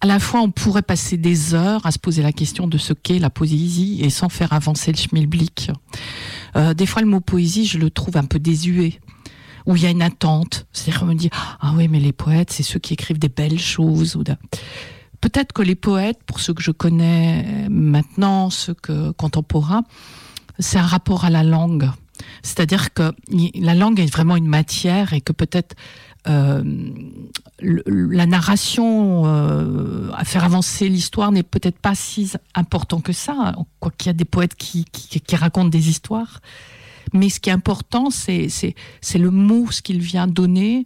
à la fois on pourrait passer des heures à se poser la question de ce qu'est la poésie et sans faire avancer le schmilblick. Euh, des fois le mot poésie, je le trouve un peu désuet où il y a une attente. C'est-à-dire qu'on me dit ah oui mais les poètes c'est ceux qui écrivent des belles choses ou peut-être que les poètes pour ceux que je connais maintenant ceux que contemporains c'est un rapport à la langue. C'est-à-dire que la langue est vraiment une matière et que peut-être euh, la narration euh, à faire avancer l'histoire n'est peut-être pas si important que ça, quoi qu'il y a des poètes qui racontent des histoires. Mais ce qui est important, c'est le mot, ce qu'il vient donner.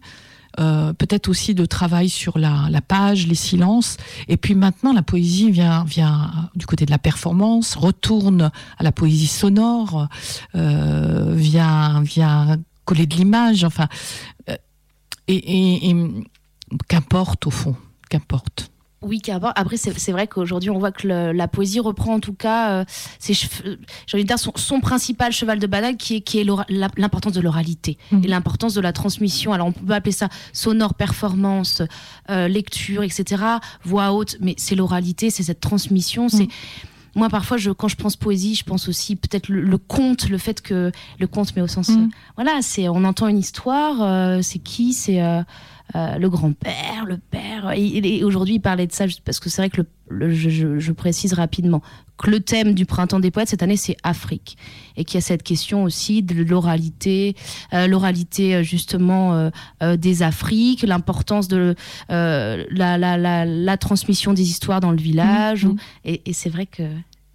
Euh, peut-être aussi de travail sur la, la page, les silences. Et puis maintenant, la poésie vient, vient du côté de la performance, retourne à la poésie sonore, euh, vient, vient coller de l'image. Enfin, euh, et, et- et qu'importe au fond, qu'importe. Oui, qu'importe. Après, c'est vrai qu'aujourd'hui, on voit que le- la poésie reprend en tout cas, euh, ses euh, dire, son, son principal cheval de bataille, qui est, qui l'importance de l'oralité et l'importance de la transmission. Alors, on peut appeler ça sonore, performance, euh, lecture, etc., voix haute, mais c'est l'oralité, c'est cette transmission, c'est. Moi, parfois, je, quand je pense poésie, je pense aussi peut-être le, le conte, le fait que le conte, mais au sens, euh, voilà, c'est on entend une histoire, euh, c'est qui, c'est euh, euh, le grand-père, le père. Et, et aujourd'hui, il parlait de ça parce que c'est vrai que le, le- je, précise rapidement que le thème du printemps des poètes cette année, c'est Afrique, et qu'il y a cette question aussi de l'oralité, euh, l'oralité euh, justement euh, euh, des Afriques, l'importance de euh, la, la, la, la transmission des histoires dans le village. ou- et et c'est vrai que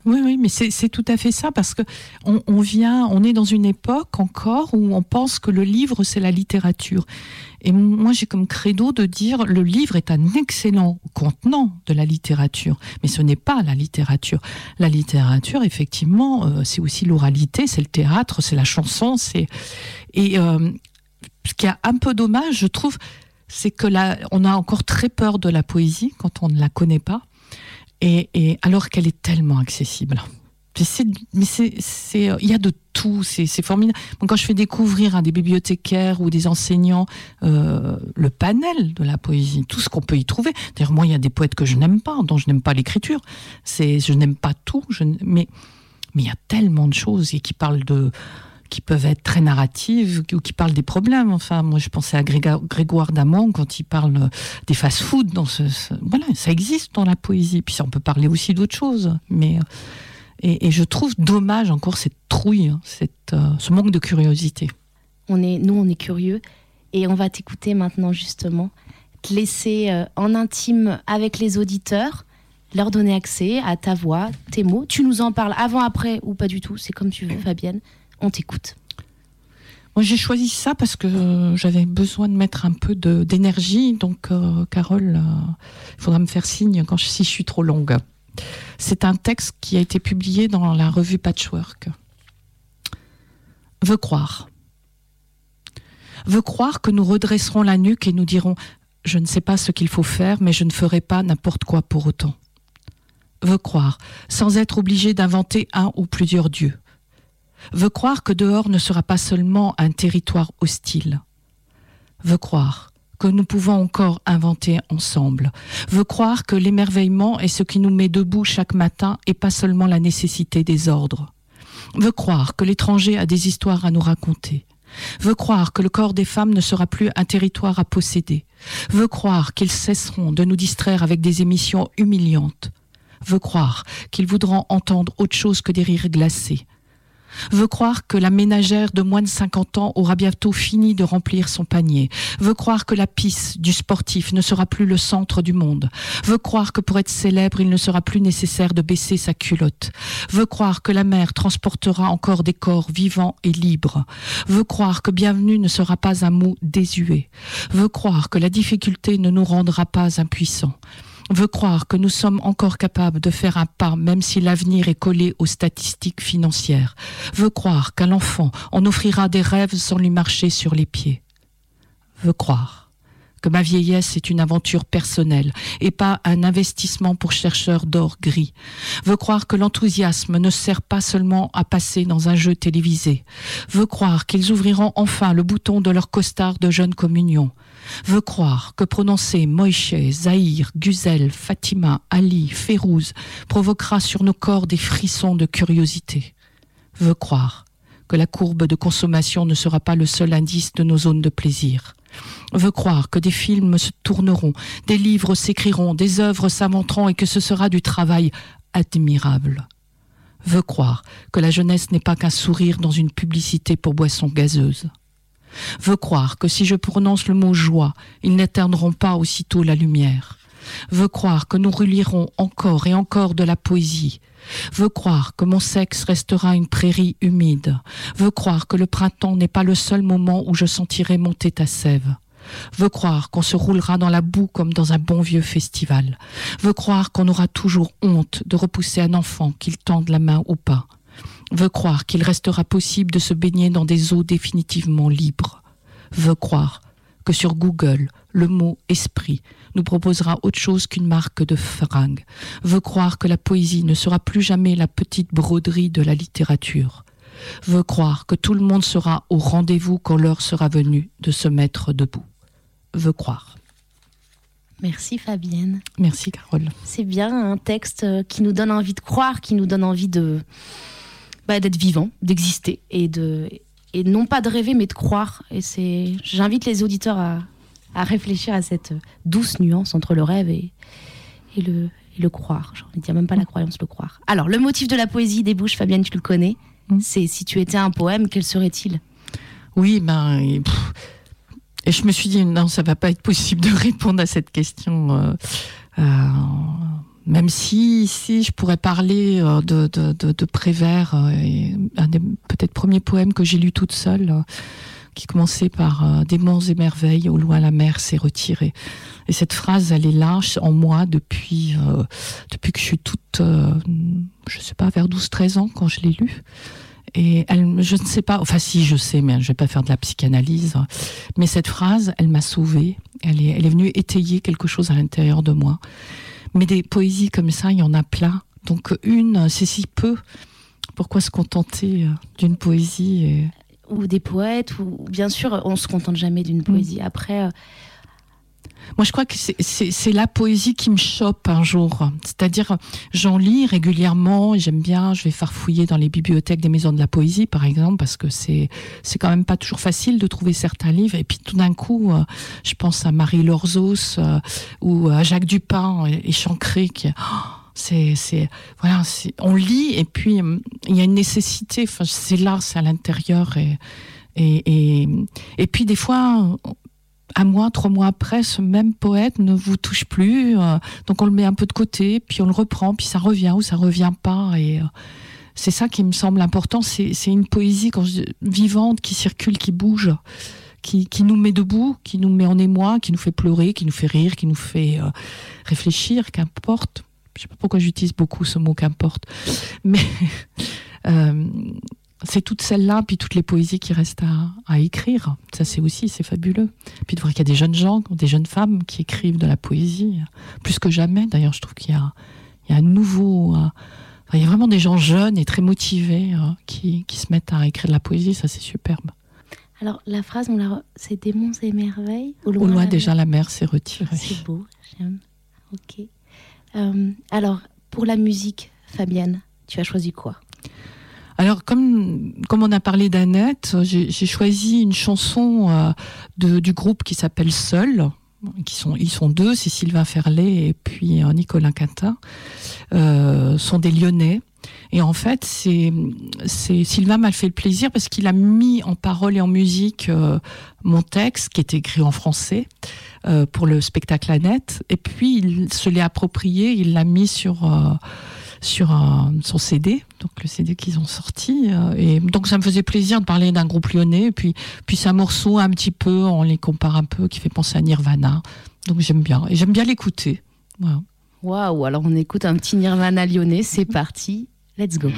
Oui, oui, mais c'est tout à fait ça parce que on, on vient, on est dans une époque encore où on pense que le livre c'est la littérature. Et moi j'ai comme credo de dire le livre est un excellent contenant de la littérature, mais ce n'est pas la littérature. La littérature, effectivement, euh, c'est aussi l'oralité, c'est le théâtre, c'est la chanson, c'est et euh, ce qui est un peu dommage, je trouve, c'est que là, on a encore très peur de la poésie quand on ne la connaît pas et, alors qu'elle est tellement accessible. Mais c'est, euh, il y a de tout, c'est, formidable. Quand je fais découvrir à des bibliothécaires ou des enseignants euh, le panel de la poésie, tout ce qu'on peut y trouver. D'ailleurs, moi, il y a des poètes que je n'aime pas, dont je n'aime pas l'écriture. Je n'aime pas tout, mais, il y a tellement de choses qui parlent de, qui peuvent être très narratives ou qui parlent des problèmes. Enfin, moi, je pensais à Gréga- Grégoire Damon quand il parle des fast-food. Dans ce, ce- voilà, ça existe dans la poésie. Puis on peut parler aussi d'autres choses. Mais euh, et, et je trouve dommage encore cette trouille, hein, cette, euh, ce manque de curiosité. on est, nous, on est curieux et on va t'écouter maintenant justement, te laisser euh, en intime avec les auditeurs, leur donner accès à ta voix, tes mots. Tu nous en parles avant, après ou pas du tout, c'est comme tu veux, Fabienne. On t'écoute. Moi, j'ai choisi ça parce que euh, j'avais besoin de mettre un peu d'énergie. Donc, euh, Carole, euh, il faudra me faire signe quand je, si je suis trop longue. C'est un texte qui a été publié dans la revue Patchwork. Veux croire. Veux croire que nous redresserons la nuque et nous dirons je ne sais pas ce qu'il faut faire, mais je ne ferai pas n'importe quoi pour autant. Veut croire, sans être obligé d'inventer un ou plusieurs dieux. Veut croire que dehors ne sera pas seulement un territoire hostile. Veut croire que nous pouvons encore inventer ensemble. Veut croire que l'émerveillement est ce qui nous met debout chaque matin et pas seulement la nécessité des ordres. Veut croire que l'étranger a des histoires à nous raconter veut croire que le corps des femmes ne sera plus un territoire à posséder, veut croire qu'ils cesseront de nous distraire avec des émissions humiliantes, veut croire qu'ils voudront entendre autre chose que des rires glacés, veut croire que la ménagère de moins de 50 ans aura bientôt fini de remplir son panier, veut croire que la pisse du sportif ne sera plus le centre du monde, veut croire que pour être célèbre, il ne sera plus nécessaire de baisser sa culotte, veut croire que la mer transportera encore des corps vivants et libres, veut croire que bienvenue ne sera pas un mot désuet, veut croire que la difficulté ne nous rendra pas impuissants, veut croire que nous sommes encore capables de faire un pas même si l'avenir est collé aux statistiques financières, veut croire qu'à l'enfant on offrira des rêves sans lui marcher sur les pieds, veut croire que ma vieillesse est une aventure personnelle et pas un investissement pour chercheurs d'or gris, veut croire que l'enthousiasme ne sert pas seulement à passer dans un jeu télévisé, veut croire qu'ils ouvriront enfin le bouton de leur costard de jeune communion, veut croire que prononcer Moïse, Zahir, Guzel, Fatima, Ali, Férouz provoquera sur nos corps des frissons de curiosité, veut croire que la courbe de consommation ne sera pas le seul indice de nos zones de plaisir, veut croire que des films se tourneront, des livres s'écriront, des œuvres s'inventeront et que ce sera du travail admirable, veut croire que la jeunesse n'est pas qu'un sourire dans une publicité pour boissons gazeuses, veut croire que si je prononce le mot joie, ils n'éteindront pas aussitôt la lumière, veut croire que nous relirons encore et encore de la poésie, veut croire que mon sexe restera une prairie humide, veut croire que le printemps n'est pas le seul moment où je sentirai monter ta sève, veut croire qu'on se roulera dans la boue comme dans un bon vieux festival, veut croire qu'on aura toujours honte de repousser un enfant qu'il tende la main ou pas, veut croire qu'il restera possible de se baigner dans des eaux définitivement libres, veut croire que sur Google, le mot esprit nous proposera autre chose qu'une marque de fringues, veut croire que la poésie ne sera plus jamais la petite broderie de la littérature, veut croire que tout le monde sera au rendez-vous quand l'heure sera venue de se mettre debout, veut croire. Merci Fabienne. Merci Carole. C'est bien un texte qui nous donne envie de croire, qui nous donne envie de bah, d'être vivant, d'exister et de et non pas de rêver mais de croire. Et c'est j'invite les auditeurs à, à réfléchir à cette douce nuance entre le rêve et, et le et le croire. J'ai envie de dire même pas la croyance, le croire. Alors le motif de la poésie des bouches, Fabienne, tu le connais. C'est si tu étais un poème, quel serait-il? Oui, ben et je me suis dit non, ça va pas être possible de répondre à cette question. euh, euh, même si, si je pourrais parler euh, de, de, de, de Prévert, euh, et un des peut-être premiers poèmes que j'ai lu toute seule, euh, qui commençait par Des et merveilles, au loin la mer s'est retirée. Et cette phrase, elle est là en moi depuis, euh, depuis que je suis toute, euh, je sais pas, vers 12-13 ans quand je l'ai lu. Et elle, je ne sais pas, enfin si je sais, mais je vais pas faire de la psychanalyse. Mais cette phrase, elle m'a sauvée. Elle est, elle est venue étayer quelque chose à l'intérieur de moi. Mais des poésies comme ça, il y en a plein. Donc une, c'est si peu. Pourquoi se contenter euh, d'une poésie et... Ou des poètes, ou bien sûr, on se contente jamais d'une poésie. Après, euh, Moi, je crois que c'est- la poésie qui me chope un jour. C'est-à-dire, j'en lis régulièrement, j'aime bien, je vais farfouiller dans les bibliothèques des maisons de la poésie, par exemple, parce que c'est quand même pas toujours facile de trouver certains livres. Et puis tout d'un coup, euh, je pense à Marie Lorzos euh, ou à Jacques Dupin et, Chancré oh, c'est, voilà, on lit et puis hum, il y a une nécessité. C'est là, c'est à l'intérieur et, et et puis des fois, un mois, trois mois après, ce même poète ne vous touche plus, euh, donc on le met un peu de côté, puis on le reprend, puis ça revient ou ça revient pas et euh, c'est ça qui me semble important. C'est, une poésie vivante qui circule, qui bouge. Qui, nous met debout, qui nous met en émoi, qui nous fait pleurer, qui nous fait rire, qui nous fait euh, réfléchir, qu'importe. Je sais pas pourquoi j'utilise beaucoup ce mot qu'importe, mais c'est toutes celles-là, puis toutes les poésies qui restent à, à écrire. Ça, c'est aussi, c'est fabuleux. Puis de voir qu'il y a des jeunes gens, des jeunes femmes qui écrivent de la poésie, plus que jamais. D'ailleurs, je trouve qu'il y a, il y a un nouveau. euh, il y a vraiment des gens jeunes et très motivés euh, qui, qui se mettent à écrire de la poésie. Ça, c'est superbe. Alors, la phrase, on l'a... c'est démons et merveilles. Au loin, déjà, la mer s'est retirée. C'est beau, j'aime. Ok. Euh, alors, pour la musique, Fabienne, tu as choisi quoi? Alors, comme, comme on a parlé d'Annette, j'ai choisi une chanson euh, de, du groupe qui s'appelle Seul. Qui sont, ils sont deux, c'est Sylvain Ferlet et puis euh, Nicolas Quintin, euh, sont des Lyonnais. Et en fait, c'est Sylvain m'a fait le plaisir parce qu'il a mis en parole et en musique euh, mon texte qui était écrit en français euh, pour le spectacle Annette. Et puis il se l'est approprié, il l'a mis sur euh, sur un- son CD, donc le CD qu'ils ont sorti. euh, et donc ça me faisait plaisir de parler d'un groupe lyonnais. Et puis, puis un morceau un petit peu, on les compare un peu, qui fait penser à Nirvana. Donc j'aime bien. Et j'aime bien l'écouter. Waouh, alors on écoute un petit Nirvana lyonnais, c'est parti, let's go.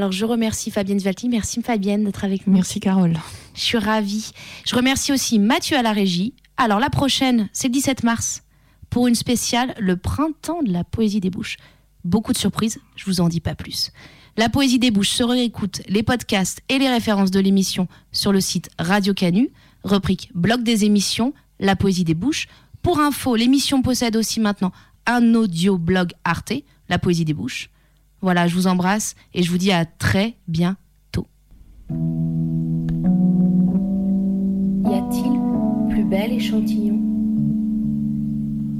Alors je remercie Fabienne Zvalti. Merci Fabienne d'être avec nous. Merci Carole. Je suis ravie. Je remercie aussi Mathieu à la régie. Alors la prochaine, c'est le 17 mars pour une spéciale Le printemps de la poésie des bouches. Beaucoup de surprises, je vous en dis pas plus. La poésie des bouches se réécoute les podcasts et les références de l'émission sur le site Radio Canu, rubrique blog des émissions, La poésie des bouches. Pour info, l'émission possède aussi maintenant un audio blog Arte, La poésie des bouches. Voilà, je vous embrasse et je vous dis à très bientôt. Y a-t-il plus bel échantillon?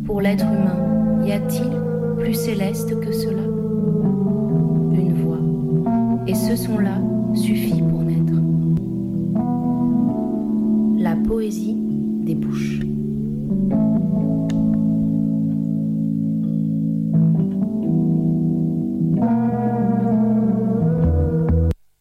Pour l'être humain, y a-t-il plus céleste que cela? Une voix. Et ce son-là suffit pour naître. La poésie des bouches.